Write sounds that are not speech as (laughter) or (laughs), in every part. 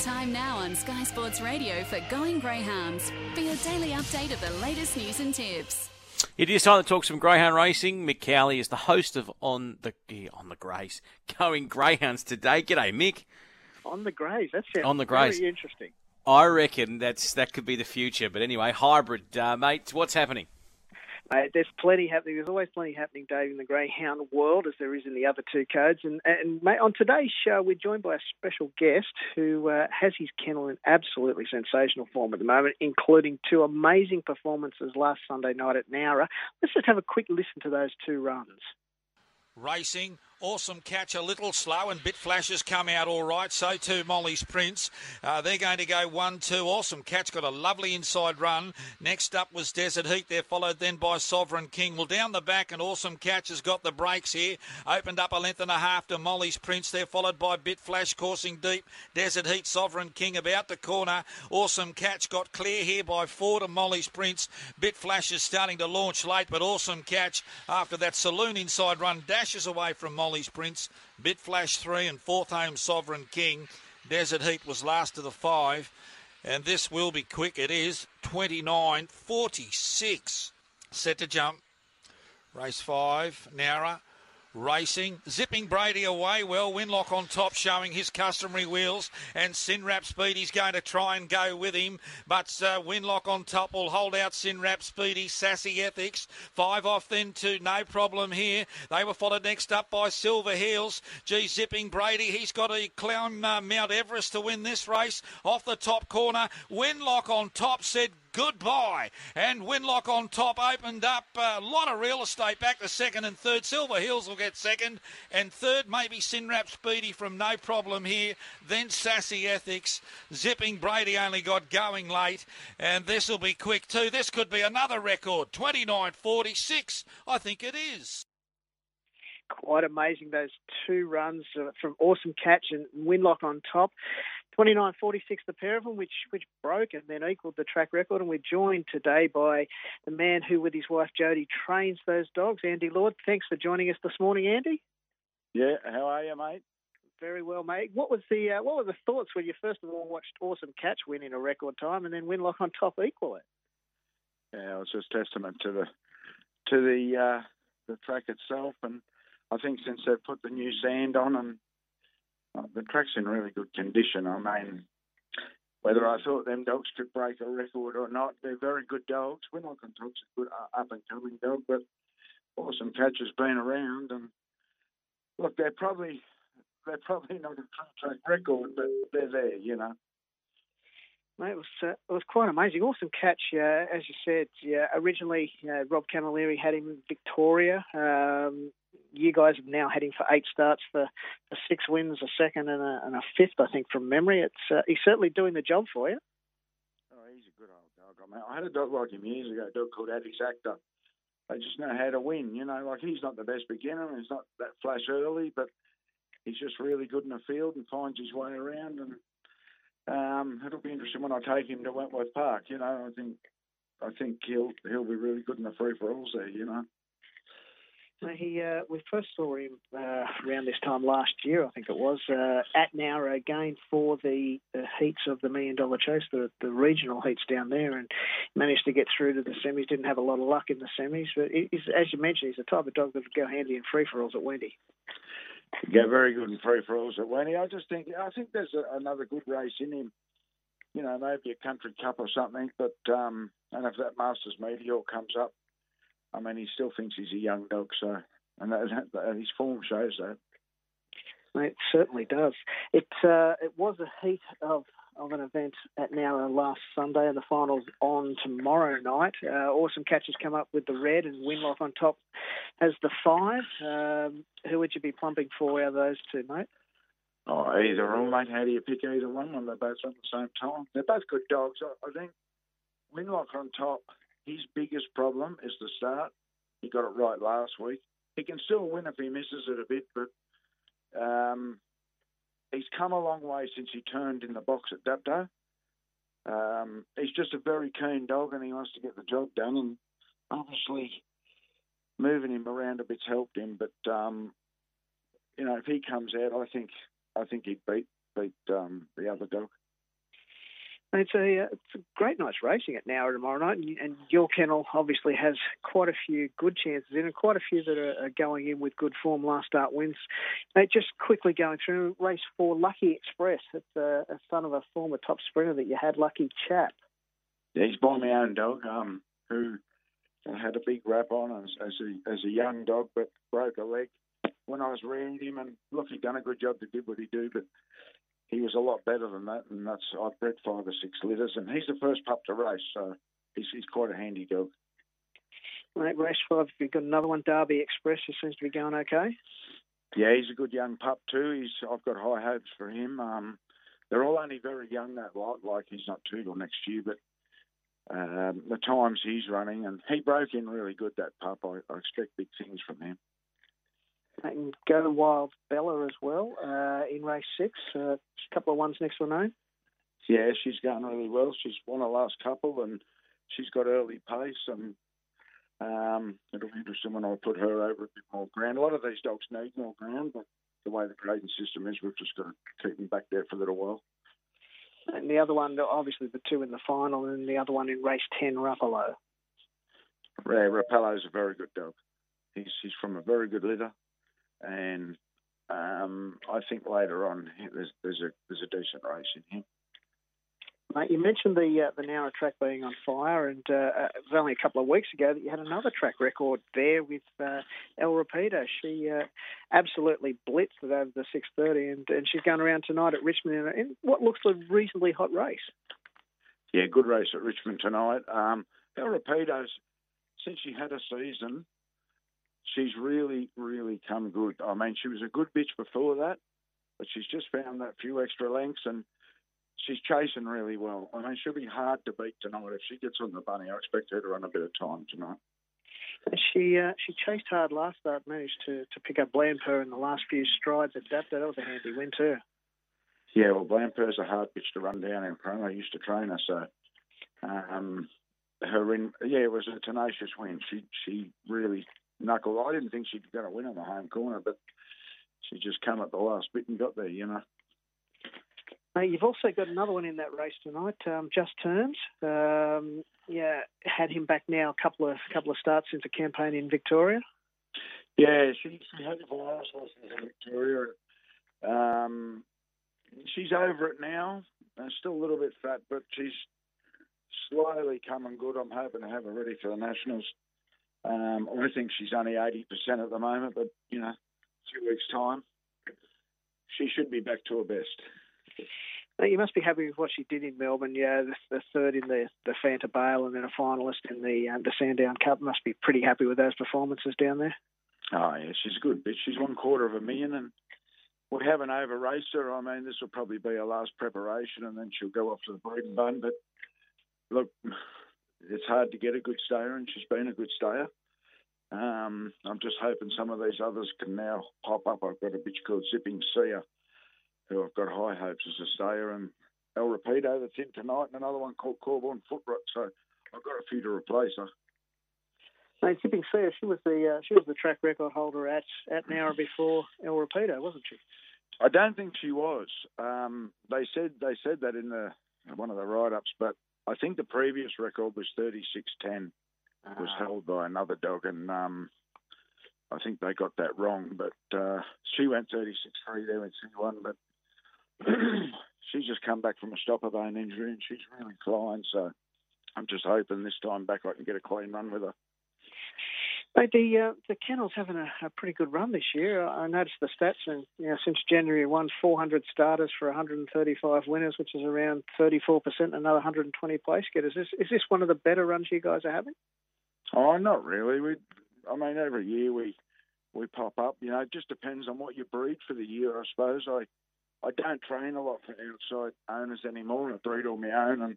Time now on Sky Sports Radio for Going Greyhounds for your daily update of the latest news and tips. It is time to talk some greyhound racing. Mick Cowley is the host of On the On the Greys, (laughs) Going Greyhounds today. G'day, Mick. On the Greys. That sounds On the Greys. very interesting. I reckon that's that could be the future. But anyway, hybrid, uh, mate. What's happening? Mate, there's plenty happening. There's always plenty happening, Dave, in the greyhound world, as there is in the other two codes. And, and mate, on today's show, we're joined by a special guest who uh, has his kennel in absolutely sensational form at the moment, including two amazing performances last Sunday night at Nowra. Let's just have a quick listen to those two runs. Racing Awesome catch, a little slow, and Bit Flashes come out all right. So too Molly's Prince. Uh, they're going to go one, two. Awesome catch got a lovely inside run. Next up was Desert Heat. They're followed then by Sovereign King. Well, down the back, and Awesome Catch has got the brakes here. Opened up a length and a half to Molly's Prince. They're followed by Bit Flash coursing deep. Desert Heat, Sovereign King about the corner. Awesome Catch got clear here by four to Molly's Prince. Bit Flash is starting to launch late, but Awesome Catch after that saloon inside run dashes away from Molly. Molly's Prince, Bit Flash 3, and fourth home Sovereign King. Desert Heat was last of the five. And this will be quick. It is 29 46. Set to jump. Race five, Nowra racing, zipping Brady away. Well, Winlock on top, showing his customary wheels, and Sinrap Speedy's going to try and go with him, but uh, Winlock on top will hold out Sinrap Speedy, Sassy Ethics. Five off then to no problem here. They were followed next up by Silver Heels. Gee, zipping Brady, he's got to climb uh, Mount Everest to win this race. Off the top corner, Winlock on top said goodbye. And Winlock on top opened up a lot of real estate back to second and third. Silver Hills will get second and third. Maybe Sinrap Speedy from no problem here. Then Sassy Ethics. Zipping Brady only got going late. And this will be quick too. This could be another record. 29.46. I think it is quite amazing those two runs uh, from Awesome Catch and Winlock on top. 29.46 the pair of them, which which broke and then equalled the track record. And we're joined today by the man who, with his wife Jody, trains those dogs, Andy Lord. Thanks for joining us this morning, Andy. Yeah, how are you, mate? Very well, mate. What was the uh, what were the thoughts when you first of all watched Awesome Catch win in a record time and then Winlock on top equal it? Yeah, it was just testament to the to the uh, the track itself, and I think since they've put the new sand on and the track's in really good condition. I mean, whether I thought them dogs could break a record or not, they're very good dogs. We're not going to talk a good uh, up and coming dog, but awesome catch has been around. And look, they're probably they're probably not a track record, but they're there, you know. Mate, it was uh, it was quite amazing. Awesome catch, uh, as you said. Yeah, originally uh, Rob Camilleri had him in Victoria. Um, you guys have now had him for eight starts, for, for six wins, a second and a, and a fifth, I think, from memory. It's uh, he's certainly doing the job for you. Oh, he's a good old dog. I, mean, I had a dog like him years ago, a dog called Addis Actor. They just know how to win, you know. Like he's not the best beginner, he's not that flash early, but he's just really good in the field and finds his way around. And um, it'll be interesting when I take him to Wentworth Park. You know, I think I think he'll he'll be really good in the free for alls there. You know. He, uh, we first saw him uh, around this time last year, I think it was, uh, at Nowra again for the, the, heats of the Million Dollar Chase, the, the regional heats down there, and managed to get through to the semis. Didn't have a lot of luck in the semis, but as you mentioned, he's the type of dog that would go handy in free for alls at Wendy. Yeah, very good in free for alls at Wendy. I just think I think there's a, another good race in him. You know, maybe a country cup or something, but um, and if that Masters Meteor comes up, I mean, he still thinks he's a young dog, so and that, that, his form shows that. It certainly does. It uh, it was a heat of of an event at Nowra last Sunday, and the finals on tomorrow night. Uh, awesome catches come up with the red, and Winlock on top has the five. Um, who would you be plumping for out of those two, mate? Oh, either or, mate. How do you pick either one when they're both at the same time? They're both good dogs. I think Winlock on top his biggest problem is the start. He got it right last week. He can still win if he misses it a bit, but um, he's come a long way since he turned in the box at Dapto. Um, he's just a very keen dog, and he wants to get the job done. And obviously, moving him around a bit's helped him. But um, you know, if he comes out, I think I think he'd beat beat um, the other dog. It's a, uh, it's a great night's racing at Nowra tomorrow night, and, your kennel obviously has quite a few good chances in, and quite a few that are, going in with good form. Last start wins. Uh, just quickly going through race four, Lucky Express. It's a, a, son of a former top sprinter that you had, Lucky Chap. Yeah, he's by my own dog, um, who had a big rap on as, as a as a young dog, but broke a leg when I was rearing him. And look, he done a good job to do what he do, but he was a lot better than that, and that's I've bred five or six litters, and he's the first pup to race, so he's, he's quite a handy dog. Right, race five. You've got another one, Derby Express. He seems to be going okay. Yeah, he's a good young pup too. He's I've got high hopes for him. Um, they're all only very young that lot. Like he's not two till next year, but um, the times he's running, and he broke in really good. That pup. I, I expect big things from him and Go Wild Bella as well uh, in race six. Uh, a couple of ones next to her name. Yeah, she's going really well. She's won the last couple, and she's got early pace, and um, it'll be interesting when I put her over a bit more ground. A lot of these dogs need more ground, but the way the grading system is, we've just got to keep them back there for a little while. And the other one, obviously the two in the final, and the other one in race 10, Rapallo. Yeah, Rapallo's a very good dog. He's, he's from a very good litter and um, I think later on there's, there's a there's a decent race in him. Mate, you mentioned the uh, the Nowra track being on fire, and uh, uh, it was only a couple of weeks ago that you had another track record there with uh, El Rapido. She uh, absolutely blitzed it over the 6:30, and, and she's going around tonight at Richmond in, in what looks a reasonably hot race. Yeah, good race at Richmond tonight. Um, El Rapido's since she had a season, she's really, really come good. I mean, she was a good bitch before that, but she's just found that few extra lengths and she's chasing really well. I mean, she'll be hard to beat tonight. If she gets on the bunny, I expect her to run a bit of time tonight. She uh, she chased hard last start, managed to, to pick up Blamper in the last few strides at that. That was a handy win too. Yeah, well, Blamper's a hard bitch to run down in front. I used to train her, so um, her in yeah, it was a tenacious win. She she really knuckle. I didn't think she'd going to win on the home corner, but she just come at the last bit and got there, you know. Now you've also got another one in that race tonight, um, Just Turns. Um, yeah, had him back now a couple of couple of starts since a campaign in Victoria. Yeah, she, she had the last lessons in Victoria. Um, she's over it now. Uh, still a little bit fat, but she's slowly coming good. I'm hoping to have her ready for the Nationals um, I think she's only 80% at the moment, but, you know, two weeks' time, she should be back to her best. You must be happy with what she did in Melbourne. Yeah, the, the third in the the Fanta Bale and then a finalist in the um, the Sandown Cup. Must be pretty happy with those performances down there. Oh yeah, she's good bitch. She's one quarter of a million, and we haven't over raced her. I mean, this will probably be her last preparation, and then she'll go off to the breeding bun. But look, it's hard to get a good stayer, and she's been a good stayer. Um, I'm just hoping some of these others can now pop up. I've got a bitch called Zipping Seer, who I've got high hopes as a stayer, and El Rapido that's in tonight, and another one called Corborn Footrot. So I've got a few to replace her. Hey, Zipping Seer, she was the uh, she was the track record holder at at Nowra before El Rapido, wasn't she? I don't think she was. Um, they said they said that in the one of the write ups, but I think the previous record was 36.10, uh, was ah. held by another dog, and um, I think they got that wrong. But uh, she went 36.3 there in C1, but (clears throat) she's just come back from a stopper bone injury, and she's really flying. So I'm just hoping this time back I can get a clean run with her. The uh, the kennel's having a, a, pretty good run this year. I noticed the stats, and you know, since January, won 400 starters for 135 winners, which is around 34 percent, another 120 place getters. Is, is this one of the better runs you guys are having? Oh, not really. We, I mean, every year we we pop up. You know, it just depends on what you breed for the year, I suppose. I I don't train a lot for outside owners anymore. I breed all my own, and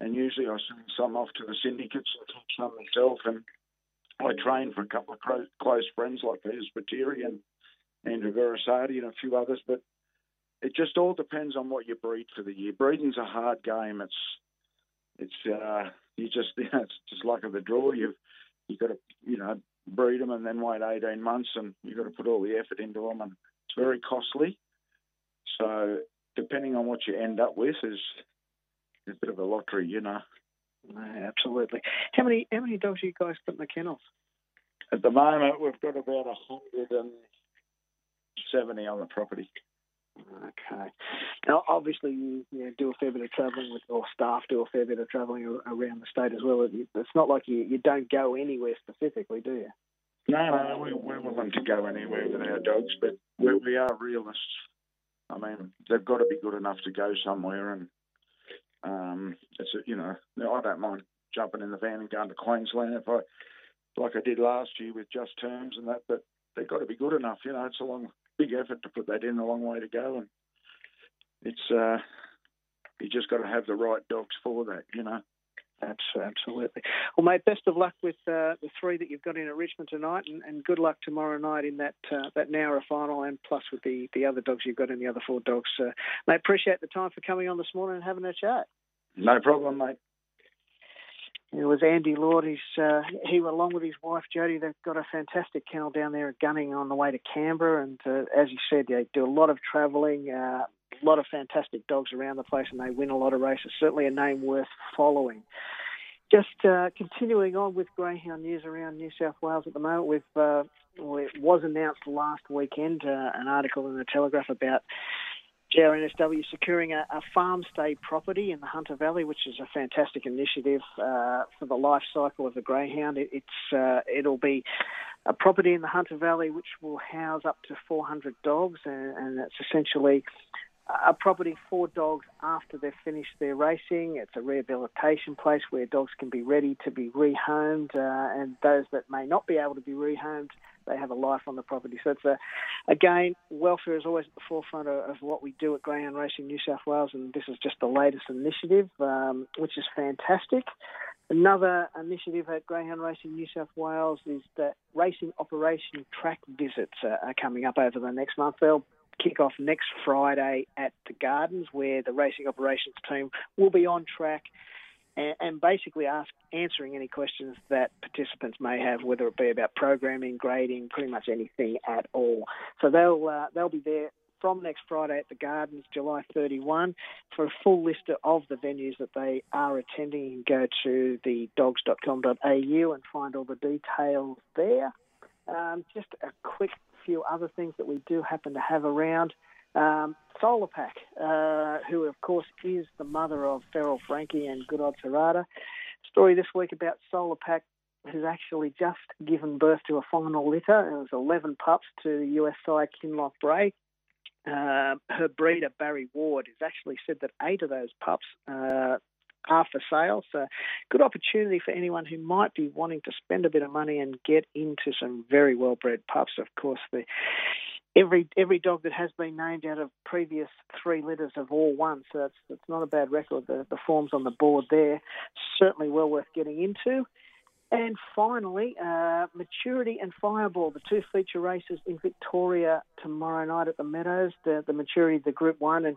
and usually I send some off to the syndicates and teach some myself and I trained for a couple of close friends like Peter Spiteri and Andrew Verasati and a few others, but it just all depends on what you breed for the year. Breeding's a hard game. It's it's uh, you just (laughs) you know, it's just luck of the draw. You've you got to you know breed them and then wait 18 months, and you've got to put all the effort into them, and it's very costly. So depending on what you end up with is a bit of a lottery, you know. Absolutely. How many how many dogs you guys got in the kennels? At the moment, we've got about a hundred and seventy on the property. Okay. Now, obviously, you, you know, do a fair bit of travelling with, or staff do a fair bit of travelling around the state as well. It's not like you, you don't go anywhere specifically, do you? No, no, we, we're willing to go anywhere with our dogs, but we, we are realists. I mean, they've got to be good enough to go somewhere, and um, it's a, you know, I don't mind jumping in the van and going to Queensland if I, like I did last year with just terms and that, but they've got to be good enough. You know, it's a long, big effort to put that in, a long way to go, and it's uh, you just got to have the right dogs for that. You know. Absolutely. Well, mate, best of luck with uh, the three that you've got in at Richmond tonight, and, and good luck tomorrow night in that uh, that Nowra final, and plus with the, the other dogs you've got in the other four dogs. Uh, mate, appreciate the time for coming on this morning and having a chat. No problem, mate. It was Andy Lord. He's uh, he, along with his wife Jody, they've got a fantastic kennel down there at Gunning on the way to Canberra. And uh, as you said, they do a lot of travelling, uh, a lot of fantastic dogs around the place, and they win a lot of races. Certainly a name worth following. Just uh, continuing on with greyhound news around New South Wales at the moment, we've uh, well, it was announced last weekend uh, an article in the Telegraph about GRNSW securing a, a, farm stay property in the Hunter Valley, which is a fantastic initiative uh, for the life cycle of the greyhound. It, it's uh, it'll be a property in the Hunter Valley which will house up to 400 dogs, and, and it's essentially a property for dogs after they've finished their racing. It's a rehabilitation place where dogs can be ready to be rehomed, uh, and those that may not be able to be rehomed, they have a life on the property. So it's a, again, welfare is always at the forefront of, of what we do at Greyhound Racing New South Wales, and this is just the latest initiative, um, which is fantastic. Another initiative at Greyhound Racing New South Wales is that racing operation track visits are, are coming up over the next month. They'll kick off next Friday at the Gardens, where the racing operations team will be on track and, and basically ask answering any questions that participants may have, whether it be about programming, grading, pretty much anything at all. So they'll uh, they'll be there from next Friday at the Gardens, July 31. For a full list of the venues that they are attending, you can go to the dogs.com.au and find all the details there. Um, just a quick few other things that we do happen to have around. Um, Solar Pack, uh, who of course is the mother of Feral Frankie and Good Odds Harada. Story this week about Solar Pack has actually just given birth to a final litter. It was 11 pups to the US sire Kinloch Brae. Uh, her breeder, Barry Ward, has actually said that eight of those pups uh, are for sale. So, good opportunity for anyone who might be wanting to spend a bit of money and get into some very well bred pups. Of course, the every every dog that has been named out of previous three litters have all won, so that's that's not a bad record. The, the forms on the board there certainly well worth getting into. And finally, uh, Maturity and Fireball, the two feature races in Victoria tomorrow night at the Meadows. The, the Maturity, the Group One, and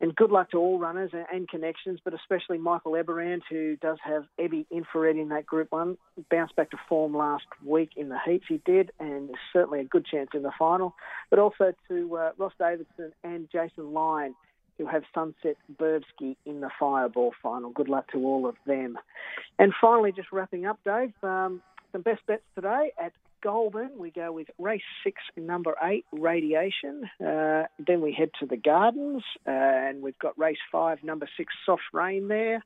and good luck to all runners and, and connections, but especially Michael Eberand, who does have Ebby Infrared in that Group 1. Bounced back to form last week in the heats, he did, and certainly a good chance in the final. But also to uh, Ross Davidson and Jason Lyon, who have Sunset Burbsky in the Fireball final. Good luck to all of them. And finally, just wrapping up, Dave, um, some best bets today at Goulburn, we go with race six, number eight, Radiation. Uh, then we head to the Gardens, uh, and we've got race five, number six, Soft Rain there.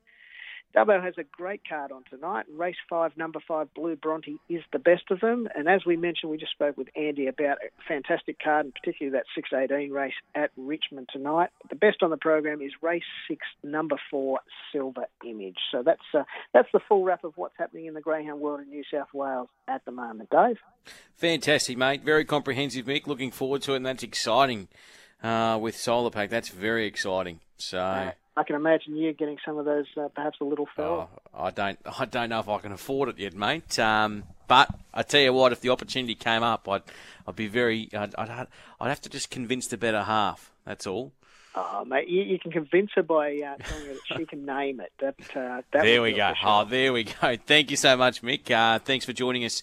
Dubbo has a great card on tonight. Race five, number five, Blue Bronte is the best of them. And as we mentioned, we just spoke with Andy about a fantastic card, and particularly that 618 race at Richmond tonight. The best on the program is race six, number four, Silver Image. So that's uh, that's the full wrap of what's happening in the greyhound world in New South Wales at the moment. Dave, fantastic, mate. Very comprehensive, Mick. Looking forward to it, and that's exciting. Uh, with Solar Pack, that's very exciting. So. Uh, I can imagine you getting some of those, uh, perhaps a little fell. Oh, I don't, I don't know if I can afford it yet, mate. Um, but I tell you what, if the opportunity came up, I'd, I'd be very, I'd, I'd, I'd have to just convince the better half. That's all. Oh, mate, you, you, can convince her by uh, telling her that she can name it. That, uh, that there we go. Oh, there we go. Thank you so much, Mick. Uh, thanks for joining us